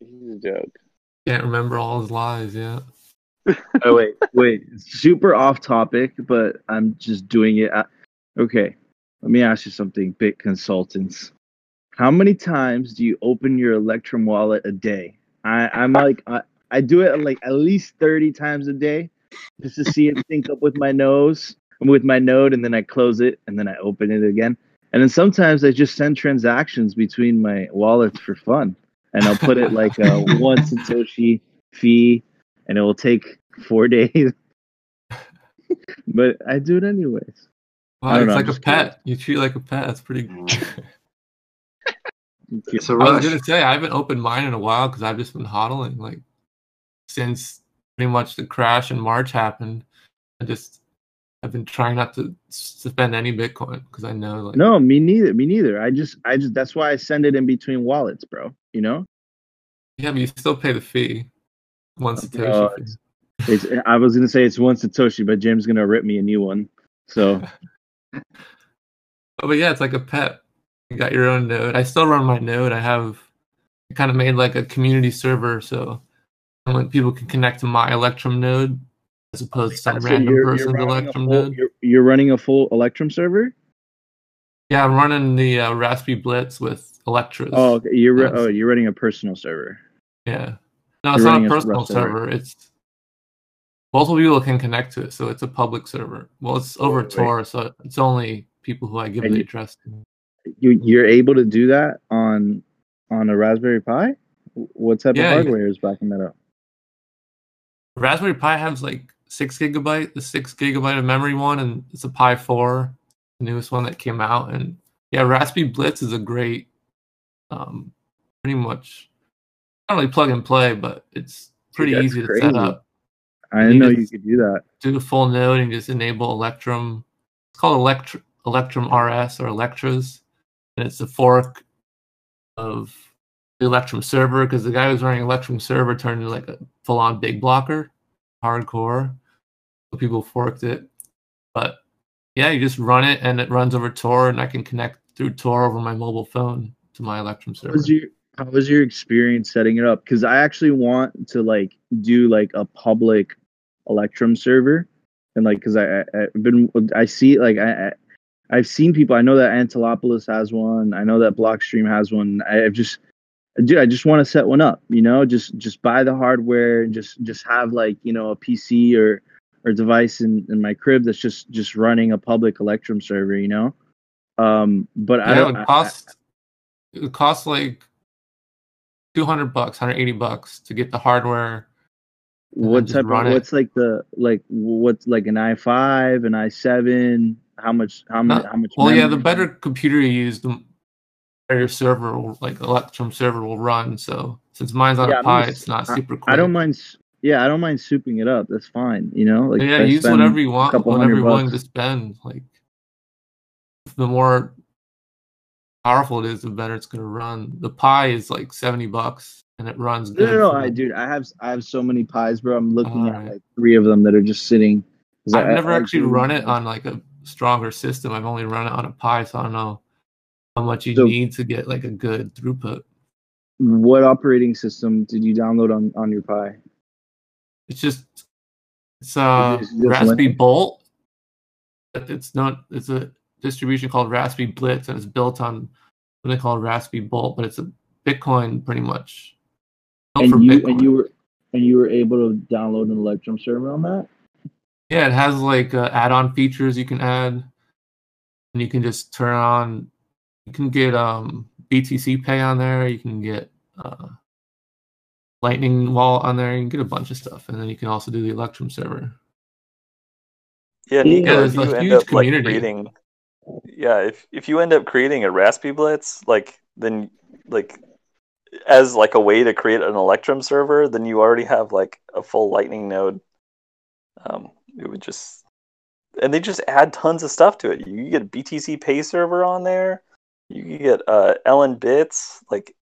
He's a joke. Can't remember all his lies. Yeah. Oh wait, wait. Super off topic, but I'm just doing it. Uh, Okay, let me ask you something, Bit Consultants. How many times do you open your Electrum wallet a day? I, I'm like, I, I do it like at least 30 times a day just to see it sync up with my nose, with my node, and then I close it and then I open it again. And then sometimes I just send transactions between my wallets for fun. And I'll put it like a one Satoshi fee, and it will take four days. but I do it anyways. Wow, it's know, like a just curious. pet. You treat it like a pet. That's pretty. Mm. It's a I was rush. gonna say I haven't opened mine in a while because I've just been hodling like since pretty much the crash in March happened. I just I've been trying not to spend any Bitcoin because I know like No, me neither. Me neither. I just, I just. That's why I send it in between wallets, bro. You know. yeah, but you still pay the fee. One Satoshi Uh, fee. It's. I was gonna say it's one satoshi, but Jim's gonna rip me a new one. So Oh, but yeah, it's like a pet. You got your own node. I still run my node. I have I kind of made like a community server so when people can connect to my Electrum node as opposed to some So random you're- you're person's Electrum full- node. You're, you're running a full Electrum server. Yeah, I'm running the uh, Raspberry Blitz with electrs. Oh, okay. You're Yes. oh, you're running a personal server. Yeah. No, it's not a personal server. server. It's multiple people can connect to it, so it's a public server. Well, it's over Wait. Tor, so it's only people who I give And the address to. You you're able to do that on on a Raspberry Pi. What type Yeah, of hardware is backing that up? Raspberry Pi has like six gigabyte, the six gigabyte of memory one, and it's a Pi four, the newest one that came out. And yeah, Raspberry Blitz is a great, um, pretty much not really plug and play, but it's pretty that's easy to crazy. set up. I didn't You know you just- could do that. Do a full node and just enable Electrum. It's called Elect- Electrum RS or electrs, and it's a fork of the Electrum server because the guy who's running Electrum server turned into like a full on big blocker, hardcore. So people forked it. But yeah, you just run it and it runs over Tor, and I can connect through Tor over my mobile phone to my Electrum How server. was your How was your experience setting it up? Because I actually want to like do like a public Electrum server, and like because I, I I've been I see like I. I I've seen people. I know that Antelopolis has one. I know that Blockstream has one. I, I've just, dude, I just want to set one up. You know, just just buy the hardware and just just have like you know a PC or or device in, in my crib that's just just running a public Electrum server. You know, um, but I yeah, it don't. would I- cost it would cost like two hundred bucks, hundred eighty bucks to get the hardware. what type of run it. what's like the like what's like an i5 an i7 how much how much how much Well, yeah, the better computer you use, the better your server, will, like Electrum server, will run. So since mine's on Yeah, a Pi, it's not I- super quick. i don't mind yeah i don't mind souping it up that's fine you know like yeah, use whatever you want, couple whatever you're willing to spend. Like the more powerful it is, the better it's gonna run. The Pi is like seventy bucks, and it runs no good. no no i dude i have i have so many pies bro i'm looking at Alright. like three of them that are just sitting I've I- never I actually run it on like a stronger system. I've only run it on a Pi, so I don't know how much you So- need to get like a good throughput. what operating system did you download on on your Pi? It's just it's uh Is it just Raspberry? Bolt. It's not. It's a distribution called Raspberry Blitz, and it's built on what they call Raspberry Bolt, but it's a Bitcoin pretty much. Built for And you Bitcoin. and you were and you were able to download an Electrum server on that. Yeah, it has like uh, add-on features you can add, and you can just turn on. You can get um BTC Pay on there. You can get uh, Lightning Wallet on there. You can get a bunch of stuff, and then you can also do the Electrum server. Yeah, Yeah, there's a huge up like community. Creating, yeah, if if you end up creating a Raspberry Blitz, like then like as like a way to create an Electrum server, then you already have like a full Lightning node. Um, it would just and they just add tons of stuff to it. You get a BTC Pay server on there. You can get uh LN bits, like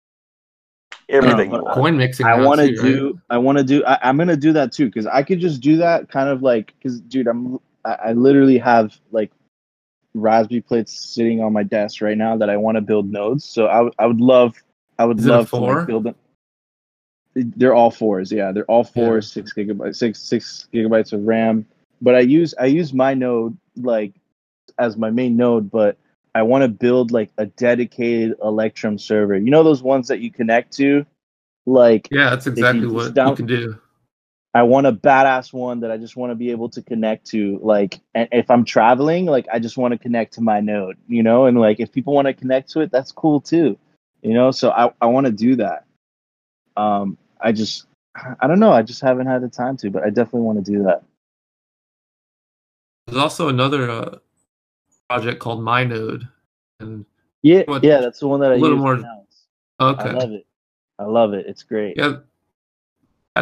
everything but. Coin mixing. I want to too, right? do. I want to do. I, I'm gonna do that too because I could just do that kind of like because dude, I'm. I, I literally have like Raspberry plates sitting on my desk right now that I want to build nodes. So I, would- I would love. I would Is love to like, build them. They're all fours. Yeah, they're all four. Yeah. Six gigabytes. Six six gigabytes of RAM. But I use I use my node like as my main node, but I want to build like a dedicated Electrum server. You know those ones that you connect to, like Yeah, that's exactly what down- you can do. I want a badass one that I just want to be able to connect to. Like, and if I'm traveling, like I just want to connect to my node, you know. And like, if people want to connect to it, that's cool too, you know. So I I want to do that. Um, I just I don't know. I just haven't had the time to, but I definitely want to do that. There's also another uh, project called My Node, and Yeah, yeah, that's the one that I a little use more- now. okay, I love it. I love it. It's great. yeah,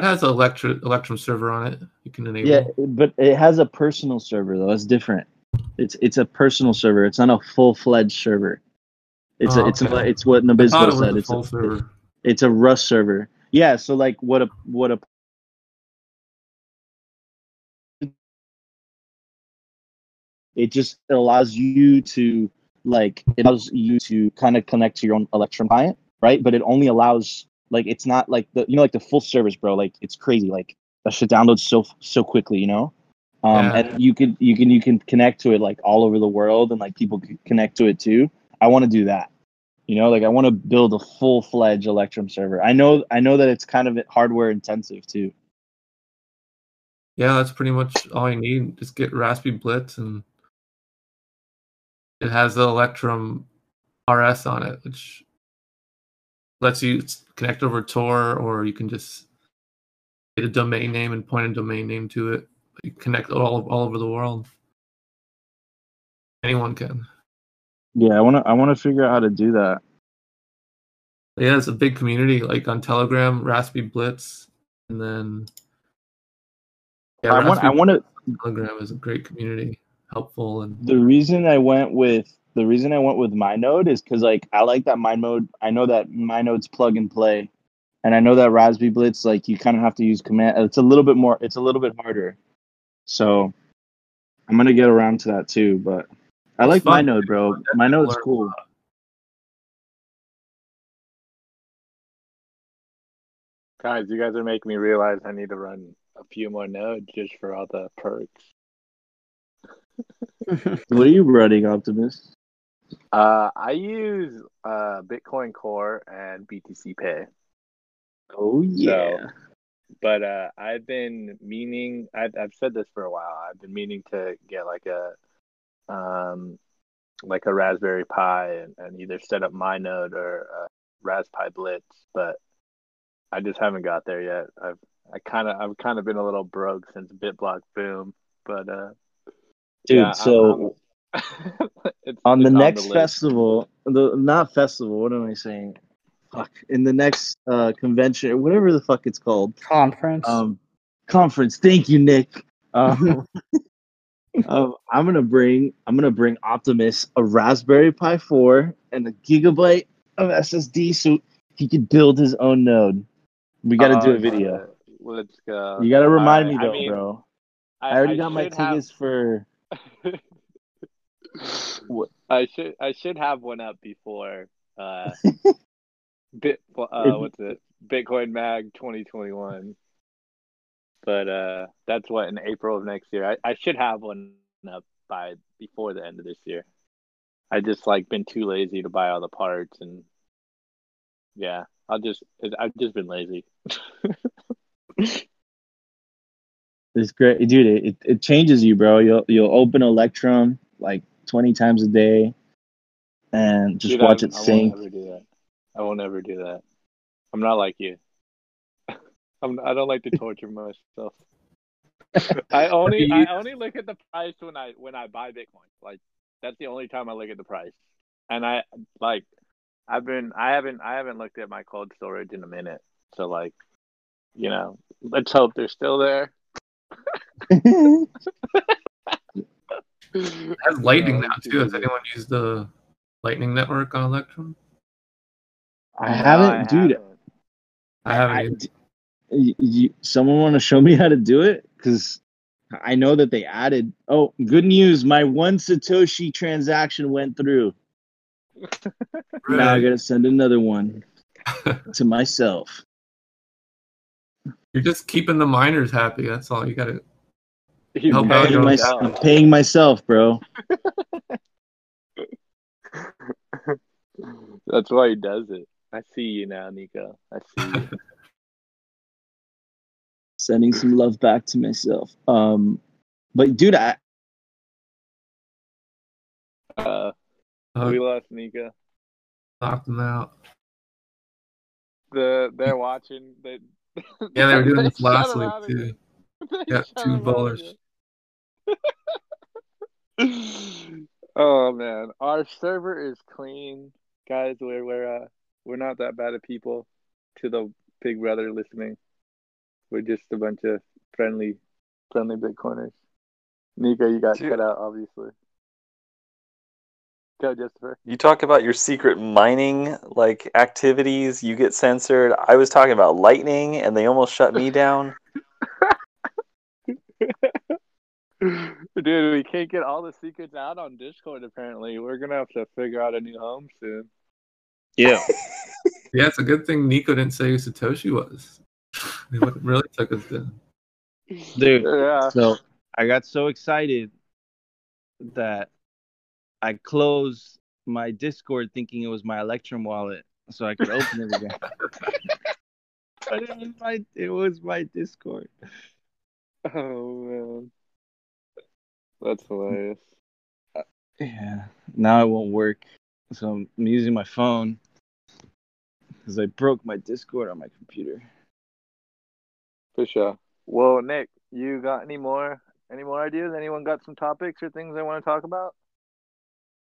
that has an Electrum Electrum server on it. You can enable. Yeah, but it has a personal server though. That's different. It's it's a personal server. It's not a full fledged server. It's Oh, a, it's a, it's what Nabisco it said. It's a, server. it's a Rust server. Yeah. So like what a what a it just allows you to like it allows you to kind of connect to your own Electrum client, right? But it only allows like it's not like the you know like the full service, bro. Like it's crazy. Like that shit downloads so so quickly, you know. Um, Yeah. and you could you can you can connect to it like all over the world, and like people can connect to it too. I want to do that. You know, like I want to build a full fledged Electrum server. I know I know that it's kind of hardware intensive too. Yeah, that's pretty much all you need. Just get Raspberry Blitz, and it has the Electrum RS on it, which lets you connect over Tor, or you can just get a domain name and point a domain name to it. You connect all all over the world. Anyone can. Yeah, I want to I want to figure out how to do that. Yeah, it's a big community. Like on Telegram, Raspberry Blitz, and then yeah, I want I want to Telegram is a great community, helpful and the reason I went with the reason I went with my node is because like I like that my node. I know that my node's plug and play, and I know that Raspberry Blitz like you kind of have to use command. Uh, it's a little bit more. It's a little bit harder. So I'm gonna get around to that too. But I It's like my fun. node, bro. My node's cool. Guys, you guys are making me realize I need to run a few more nodes just for all the perks. What are you running, Optimus? Uh, I use uh Bitcoin Core and BTC Pay. Oh yeah. but uh, I've been meaning. I've I've said this for a while. I've been meaning to get like a, um, like a Raspberry Pi and, and either set up my node or uh, Raspberry Blitz, but I just haven't got there yet. I've I kind of I've kind of been a little broke since BitBlock boom, but uh, Dude, yeah, so it's, on the it's next list. festival, the not festival. What am I saying? Fuck. In the next uh, convention, whatever the fuck it's called, Conference. um, conference. Thank you, Nick. Um, um, I'm gonna bring I'm gonna bring Optimus a Raspberry Pi 4 and a gigabyte of SSD so he could build his own node. We got to do Oh, a video. shit. Let's go. You got to remind Alright, me I though, mean, bro. I already got my should have- tickets for. I should I should have one up before uh Bit uh, what's it? Bitcoin Mag 2021. But uh, that's what in April of next year. I, I should have one up by before the end of this year. I just like been too lazy to buy all the parts and yeah, I'll just I've just been lazy. It's great, dude. It, it changes you, bro. You'll you'll open Electrum like twenty times a day, and just Dude, watch I'm- it I sync. won't ever do that. I won't ever do that. I'm not like you. I'm, I don't like to torture myself. I only I only look at the price when I when I buy Bitcoin. Like that's the only time I look at the price. And I like I've been I haven't I haven't looked at my cold storage in a minute. So like, you know, let's hope they're still there. It has Lightning now too. Has anyone used the Lightning network on Electrum? I haven't, I dude. haven't. I haven't. I- either. y- y- someone want to show me how to do it? Because I know that they added. Oh, good news! My one Satoshi transaction went through. Now I gotta send another one to myself. You're just keeping the miners happy. That's all you gotta. He's How I'm paying paying, my. I'm paying myself, bro. That's why he does it. I see you now, Nico. I see you. Sending some love back to myself. Um, but dude, I Uh, Uh, we lost Nico. knock them out. The they're watching. They Yeah, they were doing this last him week too. again. They Got two him out ballers. oh man, our server is clean, guys. We're we're uh we're not that bad of people. To the big brother listening, we're just a bunch of friendly, friendly Bitcoiners. Nico, you got Dude. cut out, obviously. Go, Christopher. You talk about your secret mining like activities, you get censored. I was talking about lightning and they almost shut me down. Dude, we can't get all the secrets out on Discord. Apparently, we're gonna have to figure out a new home soon. yeah. Yeah, it's a good thing Nico didn't say who Satoshi was. He would really took us down. Dude, Yeah. so I got so excited that I closed my Discord thinking it was my Electrum wallet so I could open it again. but it was my it was my Discord. Oh man, that's hilarious. Yeah. Now it won't work. So I'm using my phone because I broke my Discord on my computer. For sure. Well, Nick, you got any more any more ideas? Anyone got some topics or things they want to talk about?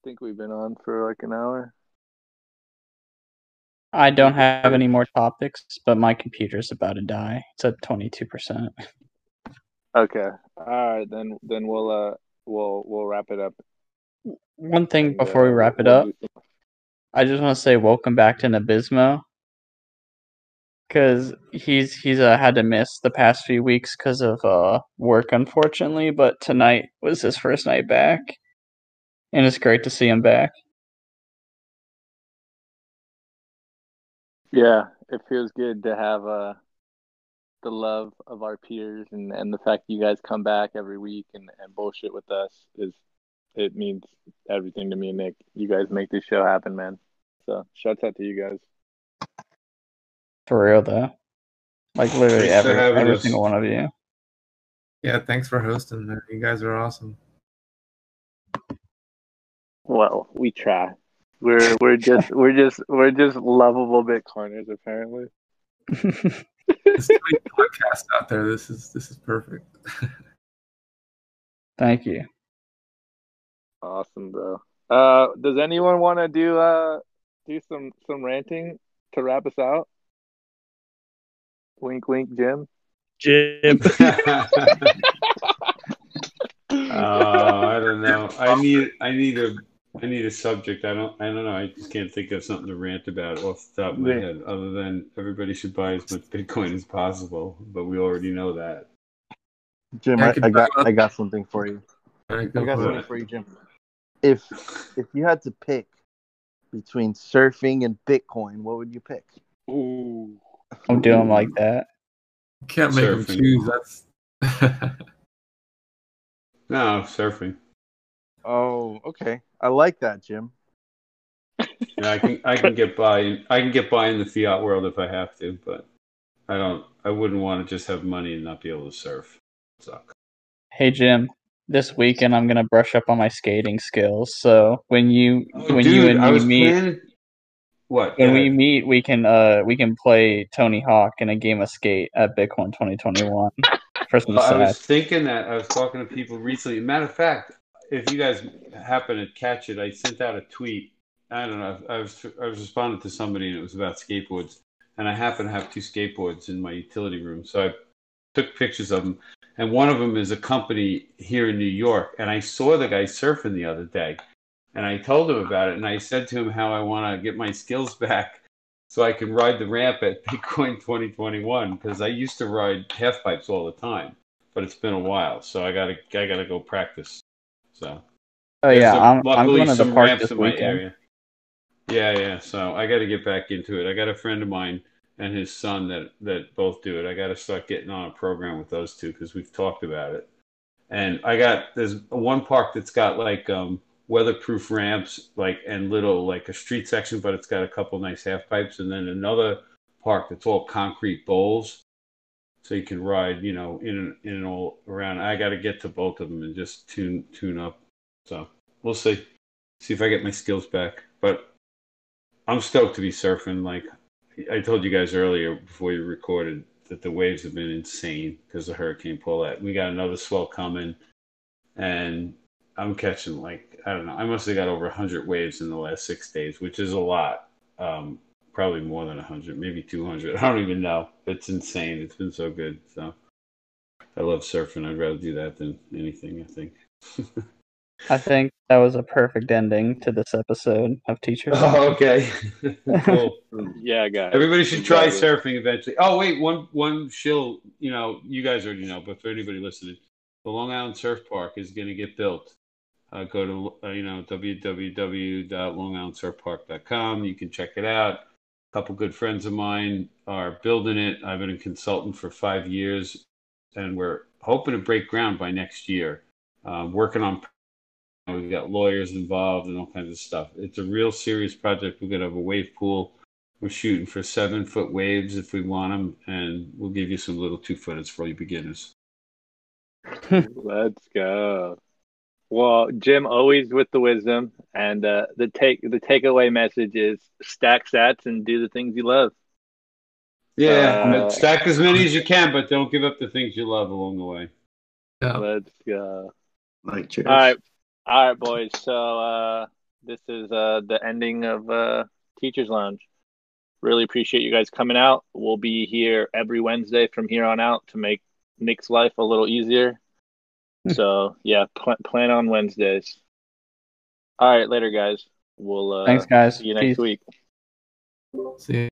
I think we've been on for like an hour. I don't have any more topics, but my computer's about to die. It's at twenty two percent. Okay. All right, then then we'll uh we'll we'll wrap it up. One thing and, before we uh, wrap it up, I just want to say welcome back to Nabismo. Cause he's he's uh, had to miss the past few weeks because of uh work, unfortunately. But tonight was his first night back, and it's great to see him back. Yeah, it feels good to have uh the love of our peers and and the fact you guys come back every week and and bullshit with us is it means everything to me and Nick. You guys make this show happen, man. So shouts out to you guys. For real though, like literally Thanks every every us. single one of you. Yeah, thanks for hosting. man. You guys are awesome. Well, we try. We're we're just we're just we're just lovable Bitcoiners apparently. There's too many podcasts out there. This is this is perfect. Thank you. Awesome, bro. Uh, does anyone want to do uh do some some ranting to wrap us out? Wink, wink, Jim. Jim. Uh, I don't know. I need I need a I need a subject. I don't I don't know. I just can't think of something to rant about off the top of my Yeah. head. Other than everybody should buy as much Bitcoin as possible, but we already know that. Jim, I I, I got I got something for you. All right, I got something it. for you, Jim. If if you had to pick between surfing and Bitcoin, what would you pick? Ooh. Don't do them like that. Can't make them choose. That's No, surfing. Oh, okay. I like that, Jim. Yeah, I can I can get by I can get by in the fiat world if I have to, but I don't I wouldn't want to just have money and not be able to surf. Suck. Hey Jim, this weekend I'm gonna brush up on my skating skills. So when you Oh, when dude, you and me meet planning. What? when Go we meet we can uh we can play Tony Hawk in a game of skate at Bitcoin 2021 for Well, I was thinking that I was talking to people recently. Matter of fact, if you guys happen to catch it, I sent out a tweet. I don't know. I was I was responding to somebody and it was about skateboards, and I happen to have two skateboards in my utility room, so I took pictures of them. And one of them is a company here in New York, and I saw the guy surfing the other day, and I told him about it, and I said to him how I want to get my skills back so I can ride the ramp at Bitcoin 2021 because I used to ride half pipes all the time, but it's been a while, so I gotta I gotta go practice. So Oh yeah, I'm I'm luckily going to the some park ramps this in my weekend. area. Yeah, yeah. So I got to get back into it. I got a friend of mine and his son that that both do it. I got to start getting on a program with those two because we've talked about it. And I got there's one park that's got like um, weatherproof ramps, like and little like a street section, but it's got a couple nice half pipes, and then another park that's all concrete bowls, so you can ride, you know, in and in and all around. I got to get to both of them and just tune tune up. So we'll see, see if I get my skills back. But I'm stoked to be surfing. Like I told you guys earlier before you recorded that the waves have been insane because of Hurricane Paulette. We got another swell coming, and I'm catching like I don't know. I must have got over 100 waves in the last six days, which is a lot. Um, probably more than 100, maybe 200. I don't even know. It's insane. It's been so good. So I love surfing. I'd rather do that than anything. I think. I think that was a perfect ending to this episode of Teachers. oh, okay. cool. Yeah, guys. Everybody should try Exactly. surfing eventually. Oh wait, one one shill. You know, you guys already know, but for anybody listening, the Long Island Surf Park is going to get built. Uh, go to uh, you know www.longislandsurfpark.com. You can check it out. Couple good friends of mine are building it. I've been a consultant for five years, and we're hoping to break ground by next year. Um, working on we've got lawyers involved and all kinds of stuff. It's a real serious project. We're gonna have a wave pool. We're shooting for seven foot waves if we want them, and we'll give you some little two footers for you beginners. Let's go. Well, Jim always with the wisdom, and uh, the take the takeaway message is stack sats and do the things you love. Yeah, Uh, stack as many as you can, but don't give up the things you love along the way. yeah. Let's go. Like cheers. All right, all right, boys. So uh, this is uh, the ending of uh, Teachers Lounge. Really appreciate you guys coming out. We'll be here every Wednesday from here on out to make Nick's life a little easier. So yeah, pl- plan on Wednesdays. All right, later, guys. We'll uh, Thanks, guys. see you next Peace. week. See.